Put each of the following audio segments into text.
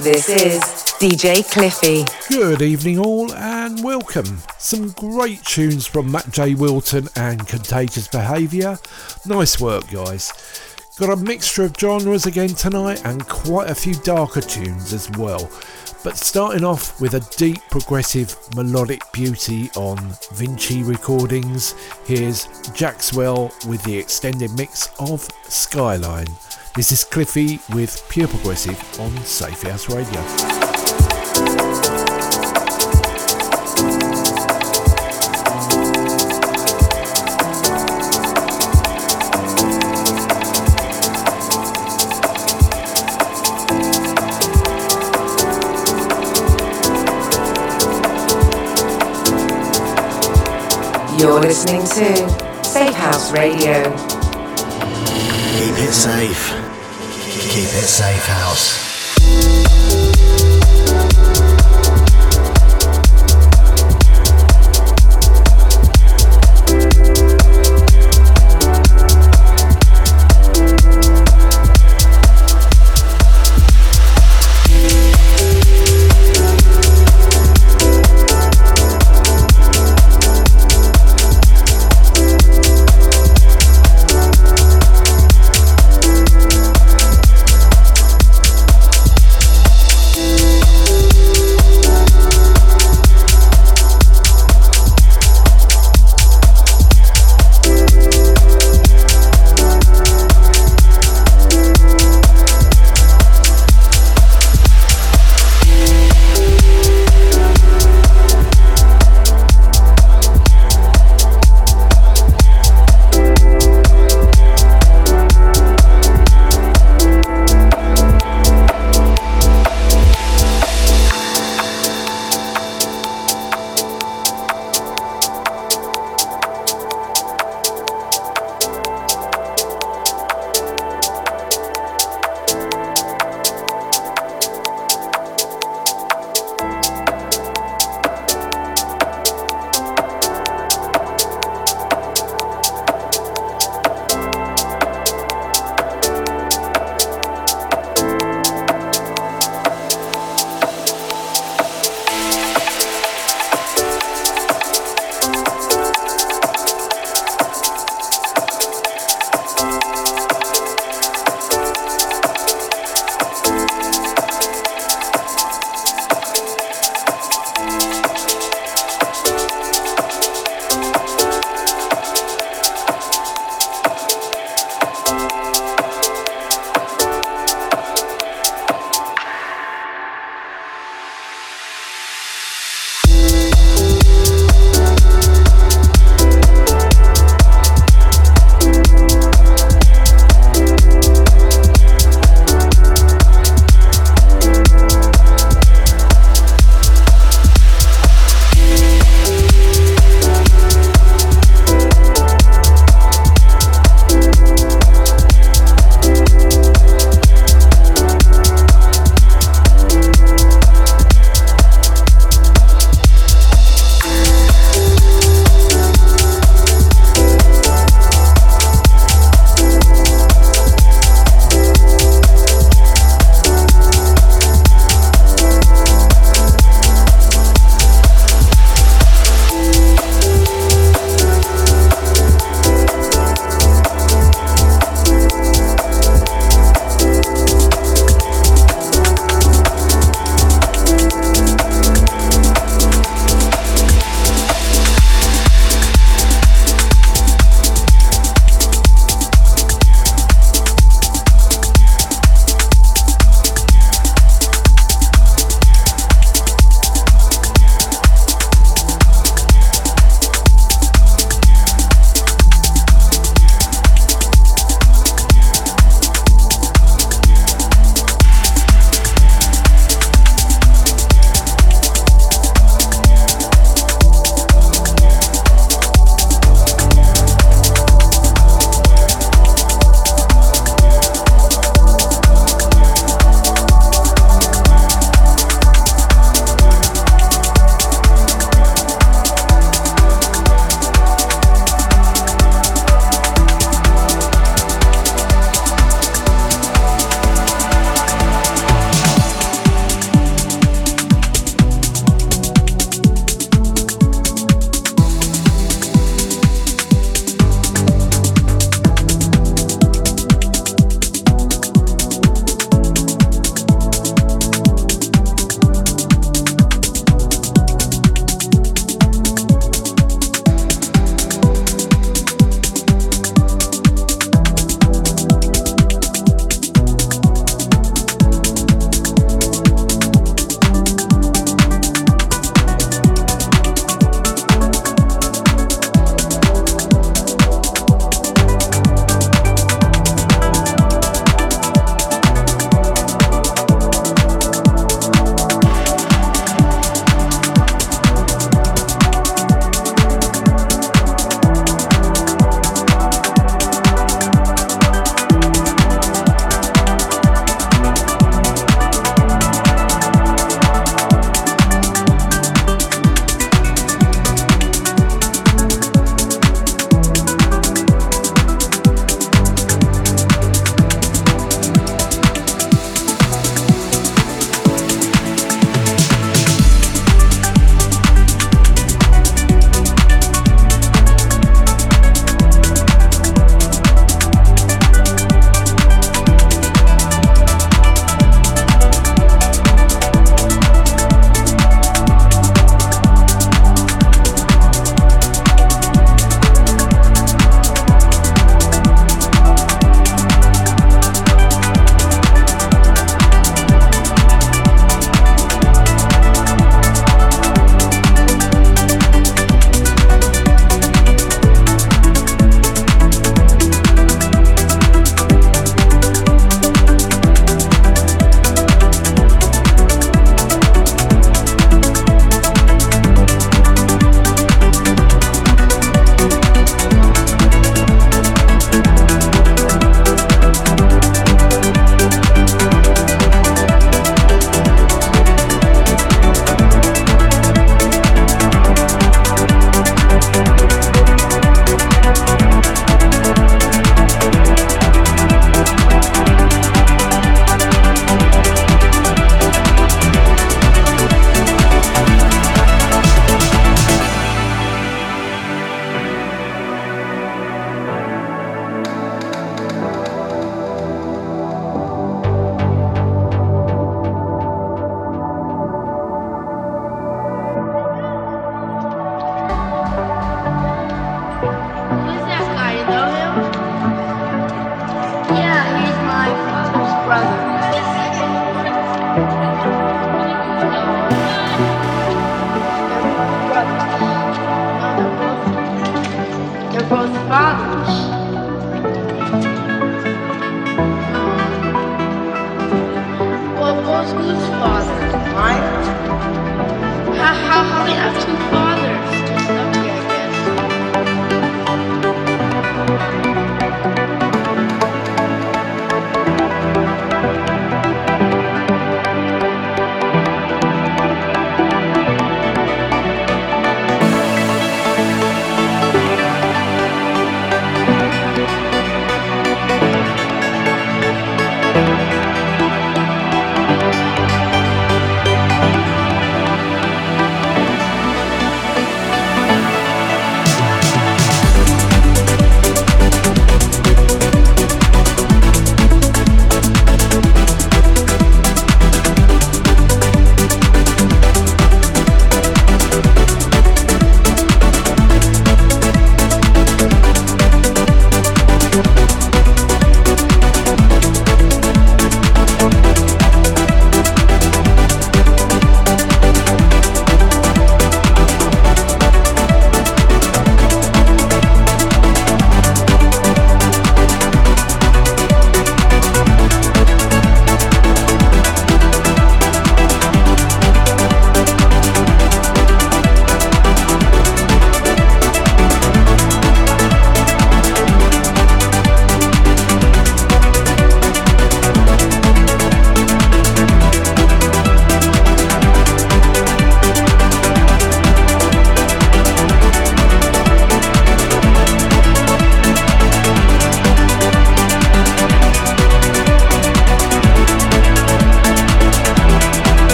This is DJ Cliffy. Good evening, all, and welcome. Some great tunes from Matt J. Wilton and Contagious Behaviour. Nice work, guys. Got a mixture of genres again tonight and quite a few darker tunes as well. But starting off with a deep progressive melodic beauty on Vinci recordings, here's Jackswell with the extended mix of Skyline. This is Cliffy with Pure Progressive on Safe House Radio. You're listening to Safe House Radio. Keep it safe. Keep it safe house.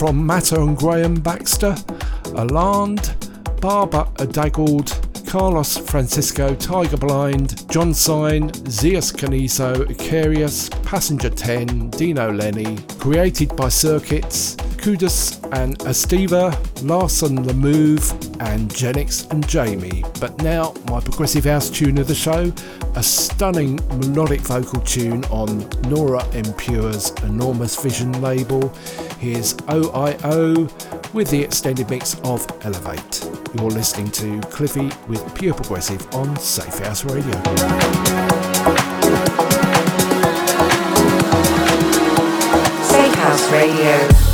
From Matter and Graham Baxter, Alande, Barbara Odagled, Carlos Francisco, Tiger Blind, Jon Sine, Zeus Cannizzo, IKARIUS, Passenger 10, Dino Lenny, created by Circuits, Kudus and Estiva, larsson lamove, and Genix and JVMIE. But now, my progressive house tune of the show, a stunning melodic vocal tune on Nora En Pure's Enormous Vision label. Here's OIO with the extended mix of Elevate. You're listening to Cliffy with Pure Progressive on Safe House Radio. Safe House Radio.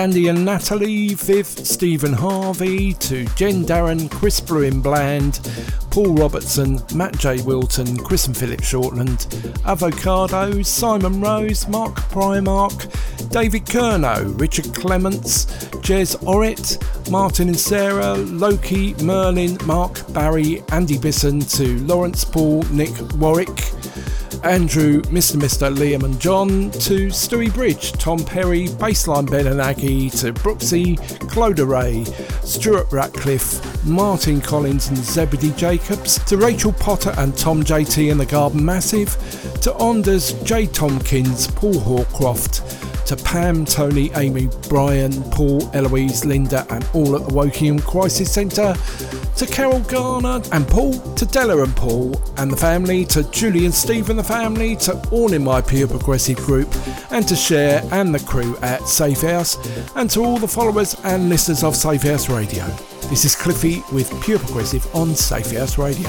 To and Natalie, fifth, Stephen Harvey, to Jen Darren, Chris Bruin Bland, Paul Robertson, Matt J. Wilton, Chris and Philip Shortland, Avocado, Simon Rose, Mark Primark, David Kerno, Richard Clements, Jez Orrit, Martin and Sarah, Loki, Merlin, Mark, Barry, Andy Bisson to Lawrence Paul, Nick Warwick, Andrew, Mr. Mr. Liam and John, to Stewie Bridge, Tom Perry, Baseline Ben and Aggie, to Brooksy, Cloda Ray, Stuart Ratcliffe, Martin Collins and Zebedee Jacobs, to Rachel Potter and Tom JT and the Garden Massive, to Onders, J. Tompkins, Paul Hawcroft, to Pam, Tony, Amy, Brian, Paul, Eloise, Linda, and all at the Wokingham Crisis Centre, to Carol Garner and Paul, to Della and Paul and the family, to Julie and Steve and the family, to all in my Pure Progressive group, and to Cher and the crew at Safe House, and to all the followers and listeners of Safe House Radio. This is Cliffy with Pure Progressive on Safe House Radio.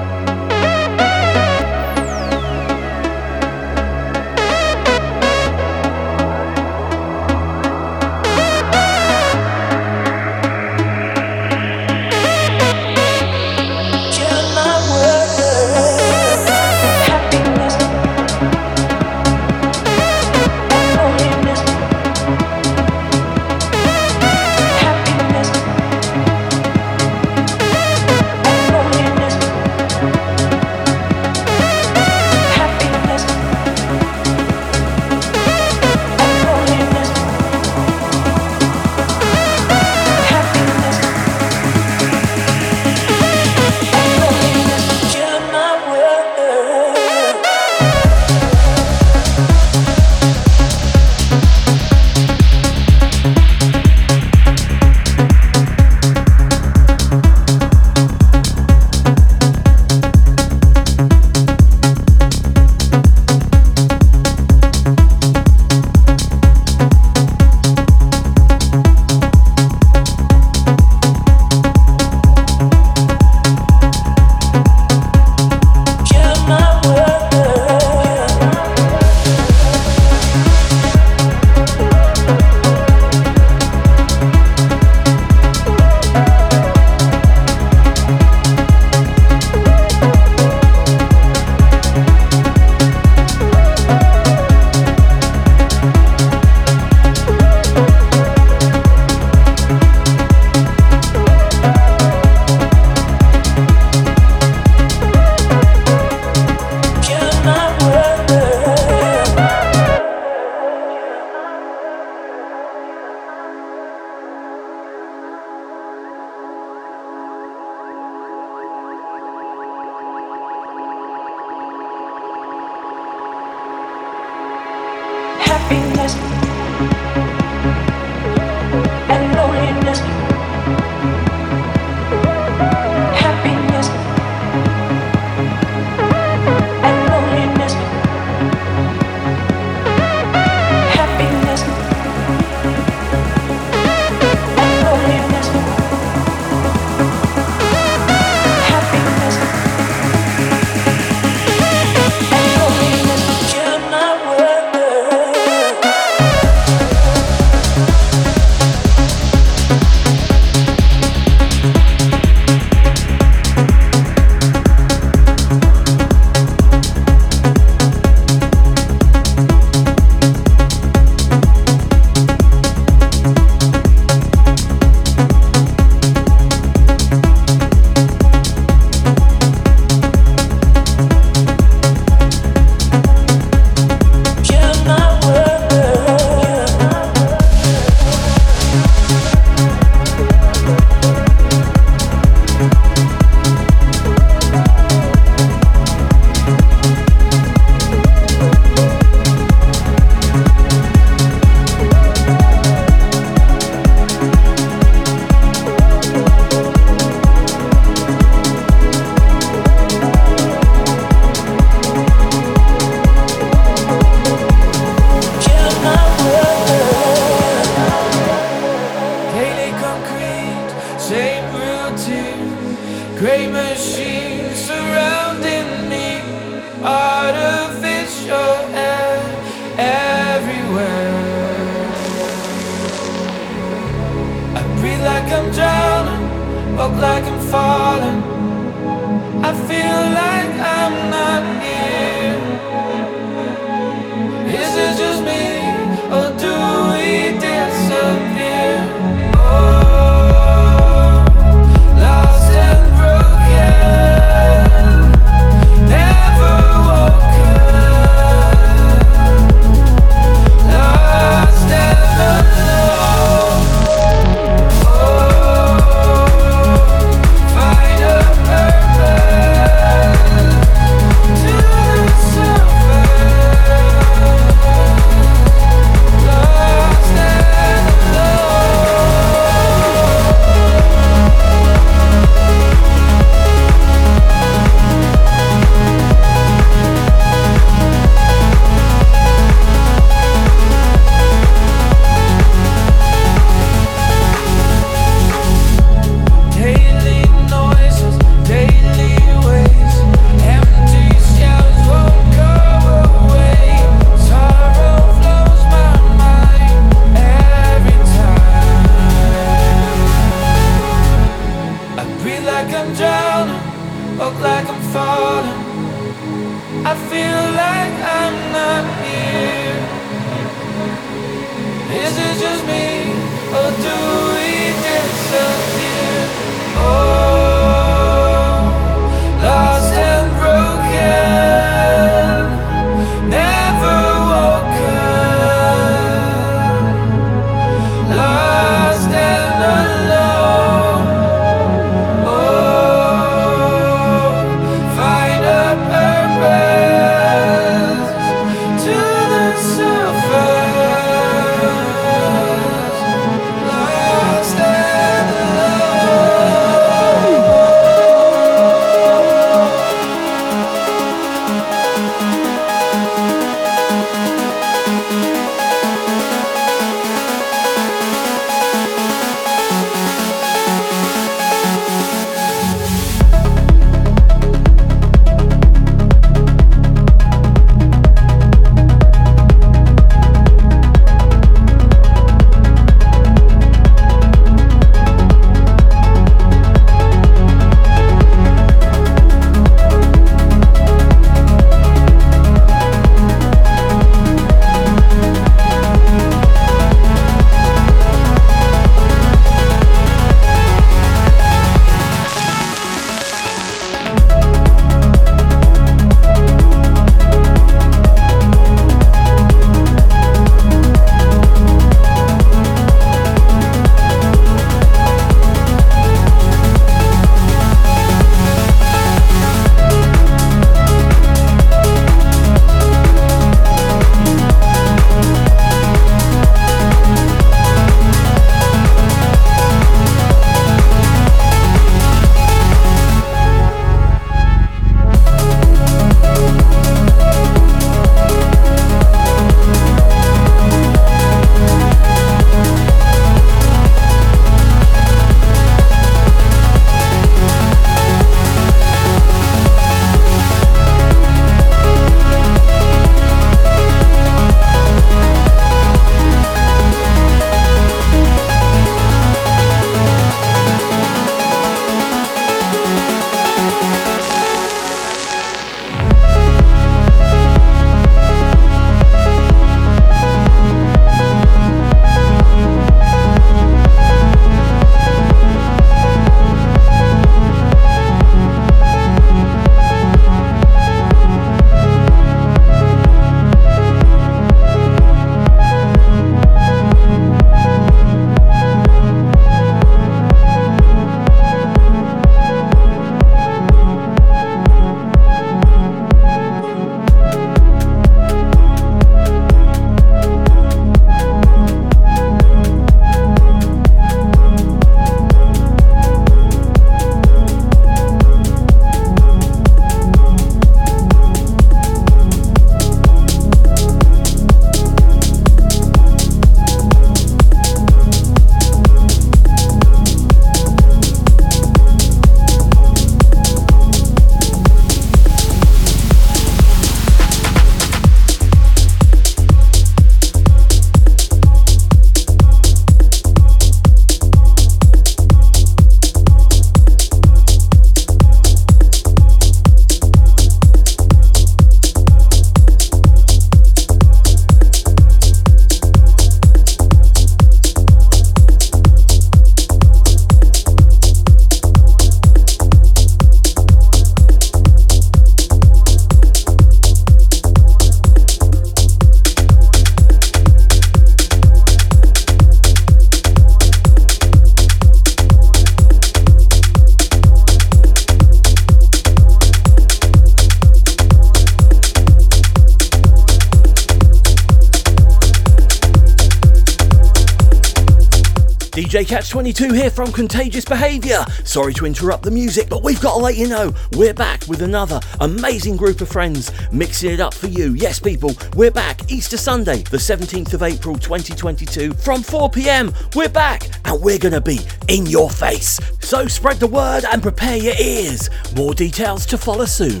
Catch 22 here from Contagious Behaviour. Sorry to interrupt the music, but we've got to let you know we're back with another amazing group of friends mixing it up for you. Yes, people, we're back Easter Sunday, the 17th of April 2022 from 4 pm. We're back and we're going to be in your face. So spread the word and prepare your ears. More details to follow soon.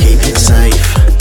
Keep it safe.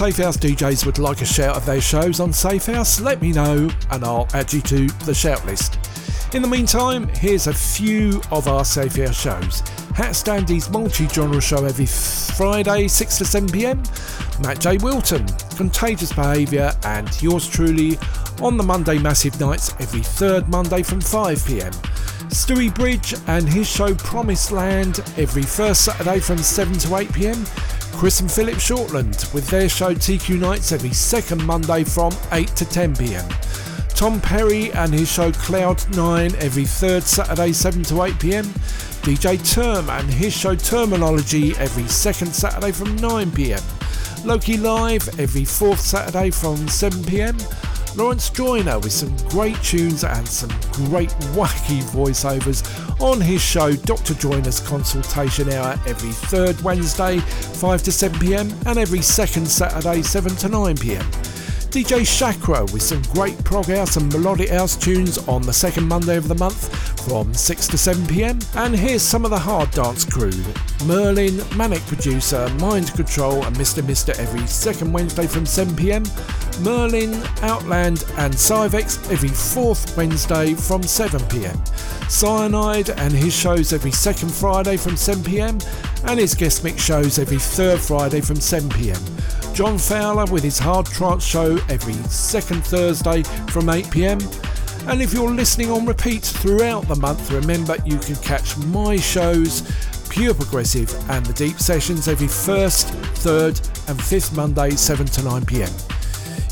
Safe House DJs would like a shout of their shows on Safe House, let me know and I'll add you to the shout list. In the meantime, here's a few of our Safe House shows. Hat Standy's multi-genre show every Friday, 6 to 7 pm. Matt J. Wilton, Contagious Behaviour, and yours truly on the Monday Massive Nights every third Monday from 5 pm. Stewie Bridge and his show Promised Land every first Saturday from 7 to 8 pm. Chris and Philip Shortland with their show TQ Nights every second Monday from 8 to 10 pm. Tom Perry and his show Cloud9 every third Saturday 7 to 8 pm. DJ Term and his show Terminology every second Saturday from 9 pm. Loki Live every fourth Saturday from 7 pm. Lawrence Joyner with some great tunes and some great wacky voiceovers on his show Dr. Joyner's Consultation Hour every third Wednesday 5 to 7 pm and every second Saturday 7 to 9 pm. DJ Shakra with some great prog house and melodic house tunes on the second Monday of the month from 6 to 7 pm. And here's some of the hard dance crew Merlin, Manic Producer, Mind Control, and Mr. Mister every second Wednesday from 7 pm. Merlin, Outland, and Cyvex every fourth Wednesday from 7 pm. Cyanide and his shows every second Friday from 7 pm, and his guest mix shows every third Friday from 7 pm. John Fowler with his hard trance show every second Thursday from 8 pm. And if you're listening on repeat throughout the month, remember you can catch my shows, Pure Progressive and the Deep Sessions every first, third, and fifth Monday, 7 to 9 pm.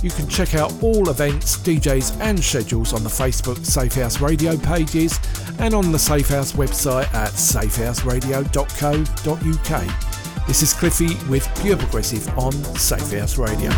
You can check out all events, DJs, and schedules on the Facebook Safe House Radio pages and on the Safe House website at safehouseradio.co.uk. This is Cliffy with Pure Progressive on Safe House Radio.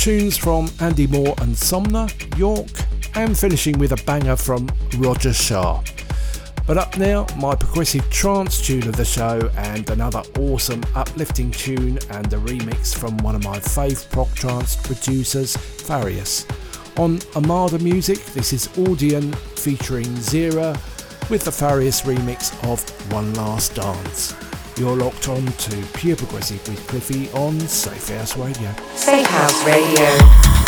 Tunes from Andy Moor and Somna, York, and finishing with a banger from Roger Shah. But up now, my progressive trance tune of the show, and another awesome uplifting tune and a remix from one of my fave prog trance producers, Farius. On Armada Music, this is Audien featuring XIRA with the Farius remix of One Last Dance. You're locked on to Pure Progressive with Cliffy on Safe House Radio. Safe House Radio.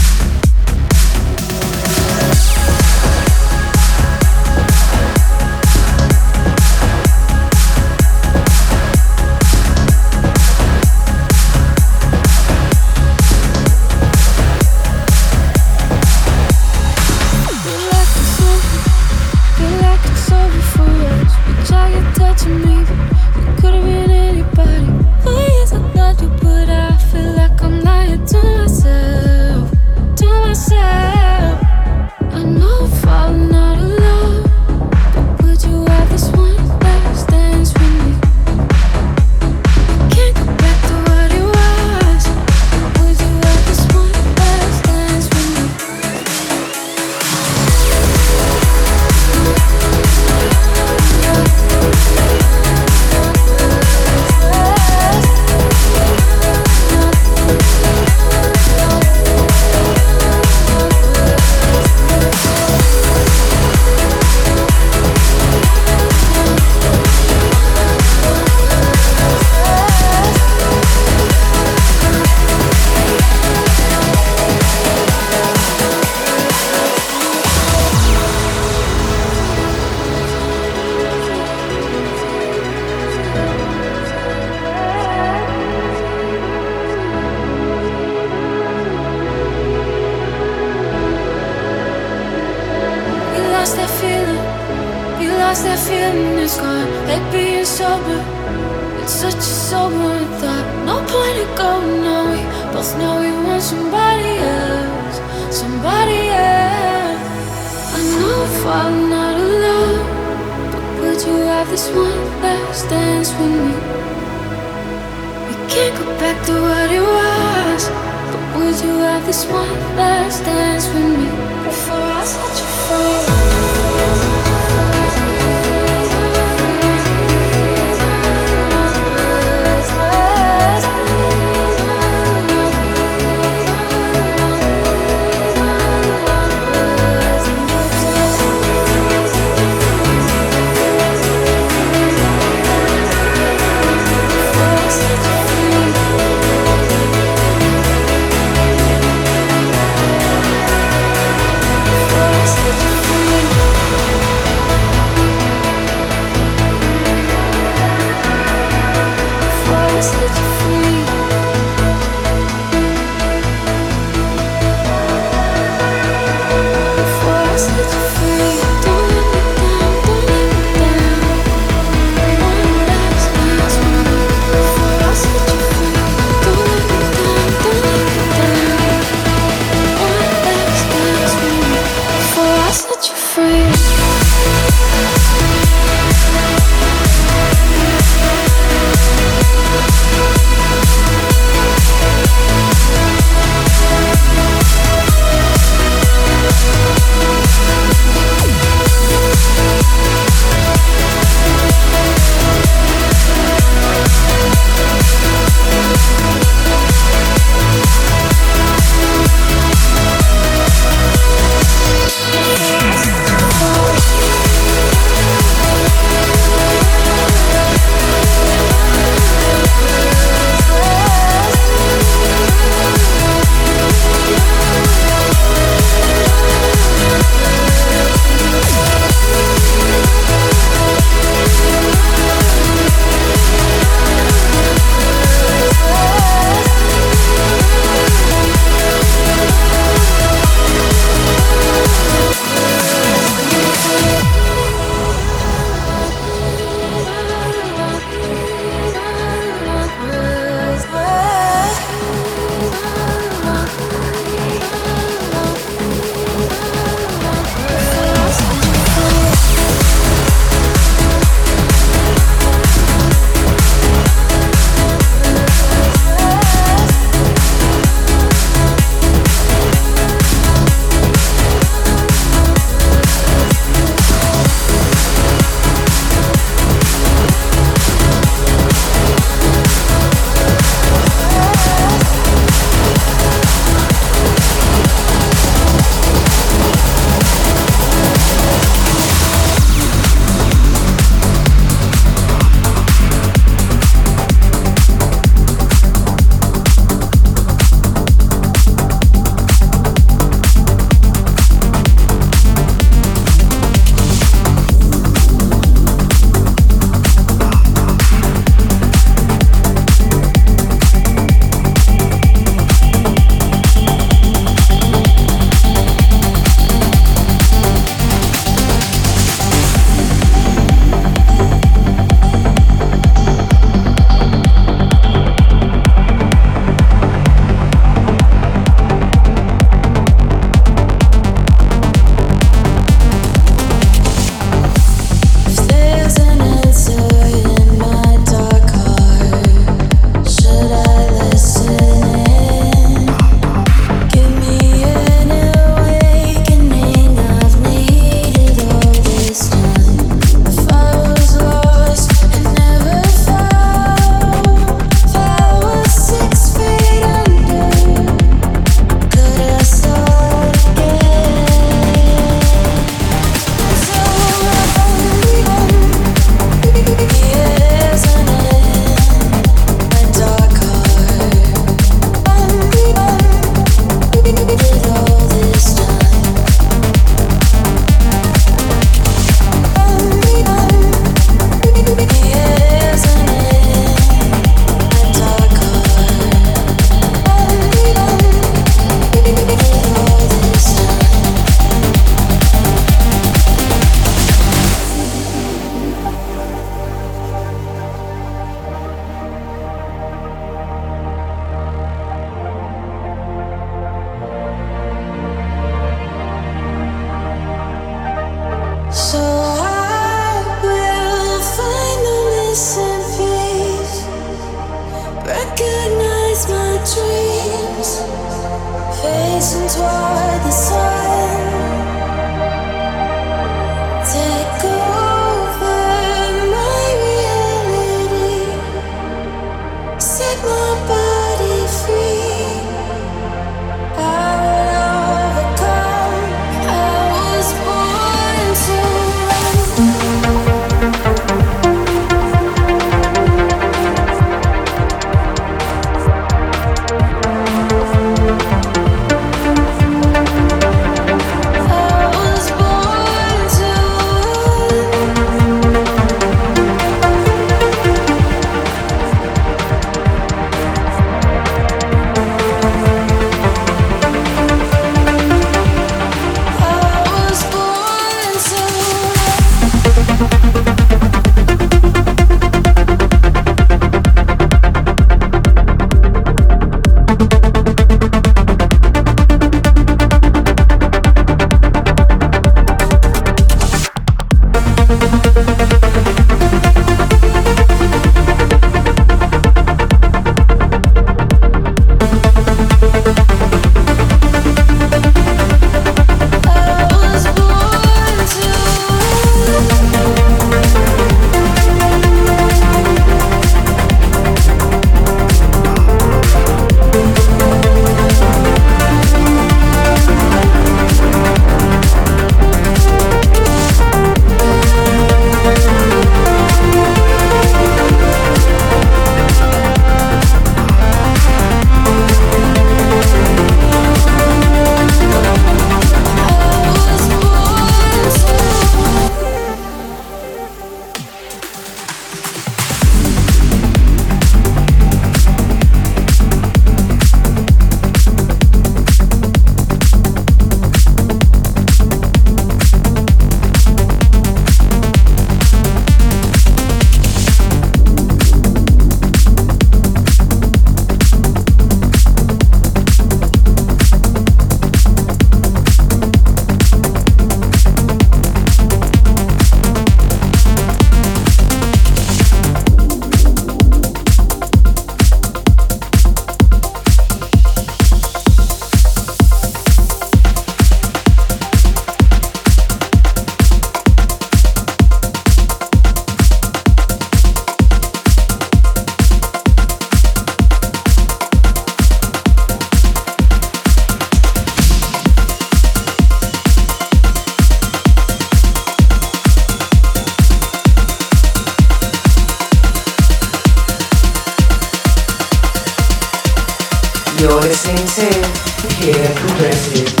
You're listening to Pure Progressive.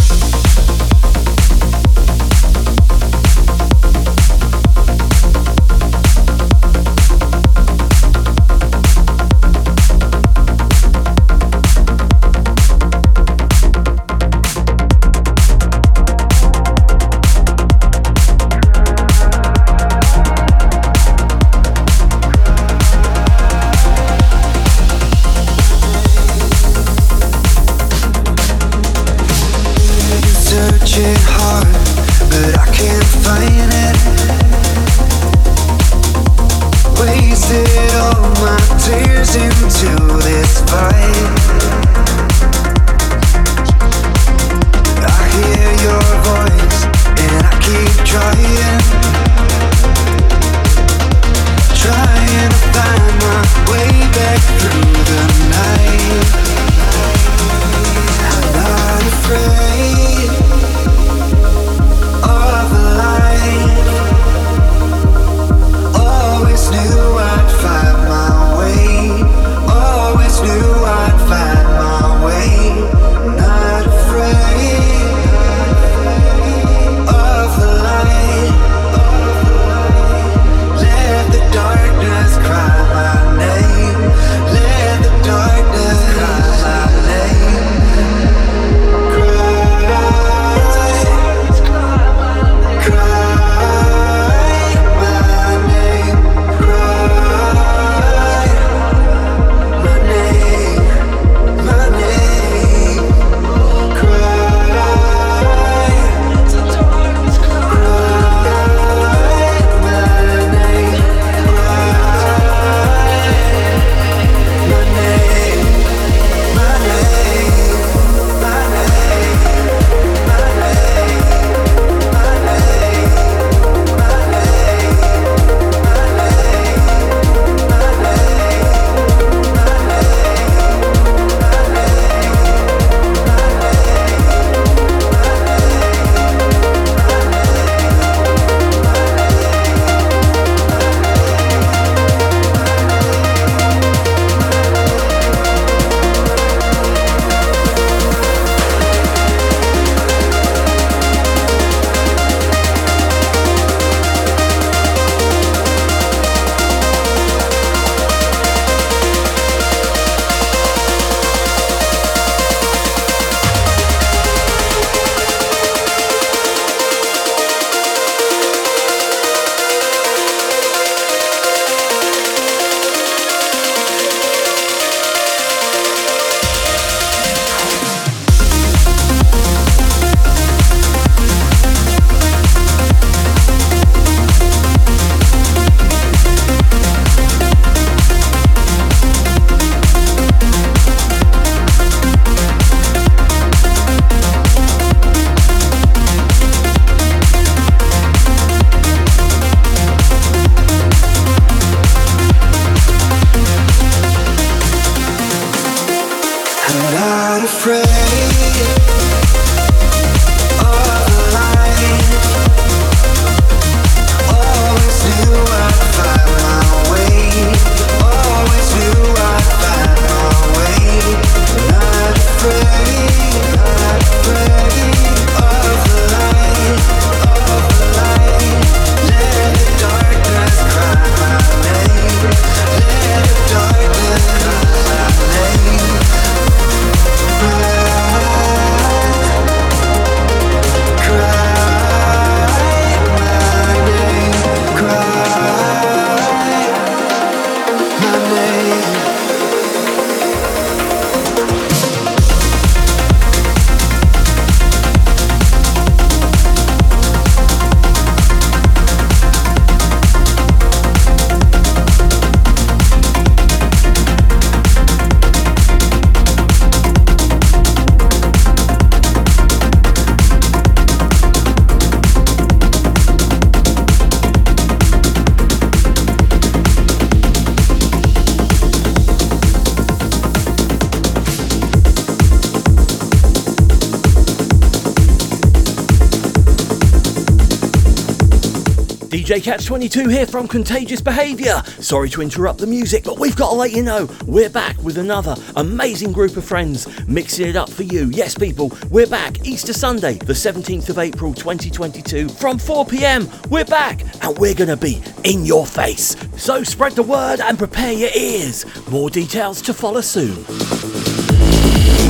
JCatch22 here from Contagious Behaviour. Sorry to interrupt the music, but we've got to let you know we're back with another amazing group of friends mixing it up for you. Yes, people, we're back Easter Sunday, the 17th of April 2022, from 4 pm. We're back and we're going to be in your face. So spread the word and prepare your ears. More details to follow soon. Keep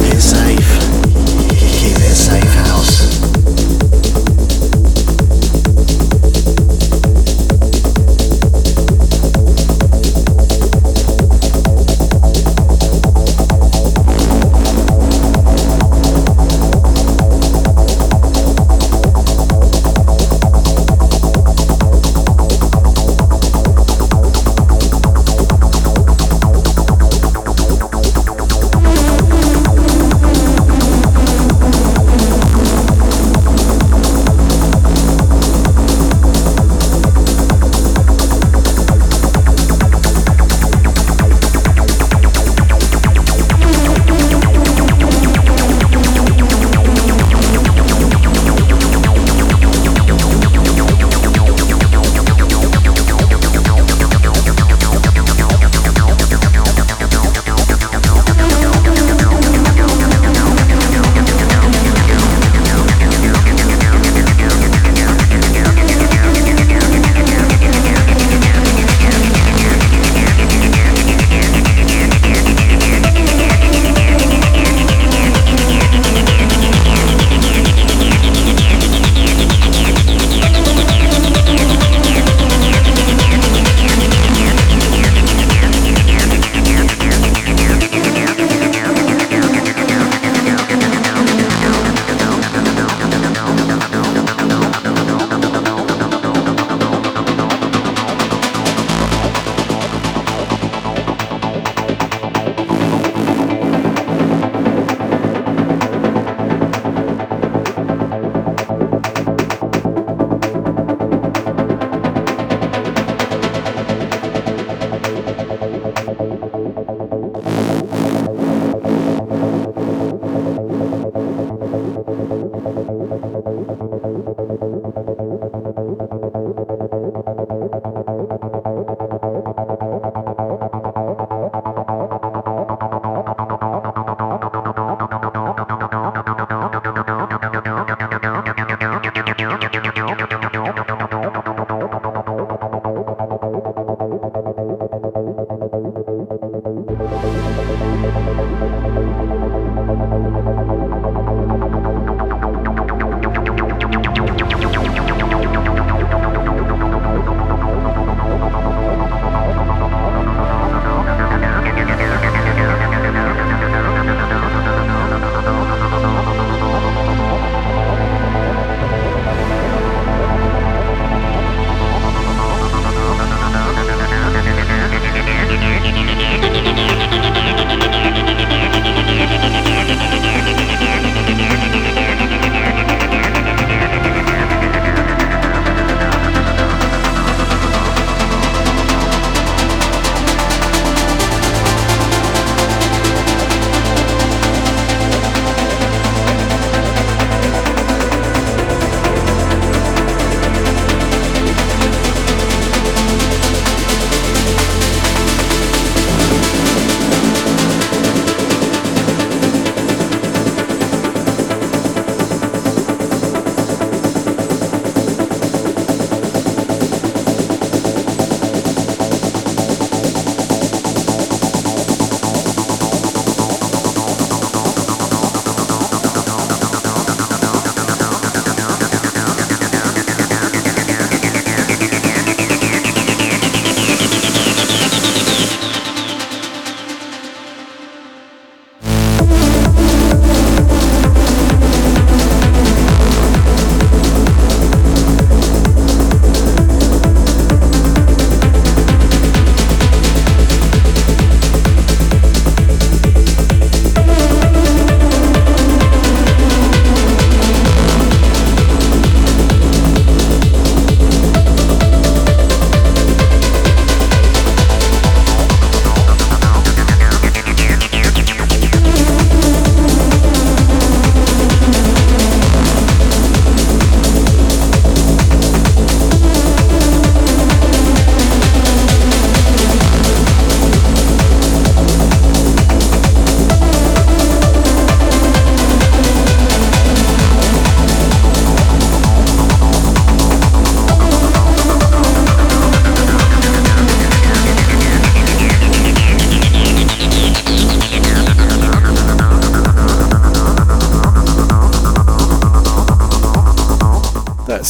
it safe. Keep it safe.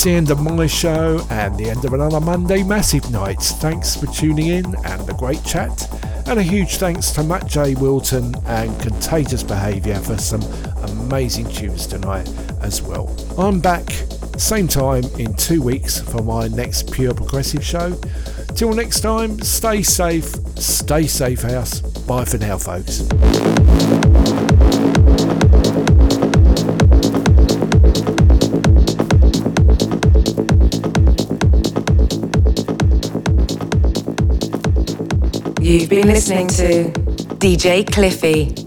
The end of my show and the end of another Monday Massive Nights. Thanks for tuning in and the great chat. And a huge thanks to Matt J. Wilton and Contagious Behaviour for some amazing tunes tonight as well. I'm back same time in two weeks for my next Pure Progressive show. Till next time, stay safe, stay safe, house. Bye for now, folks. You've been listening to DJ Cliffy.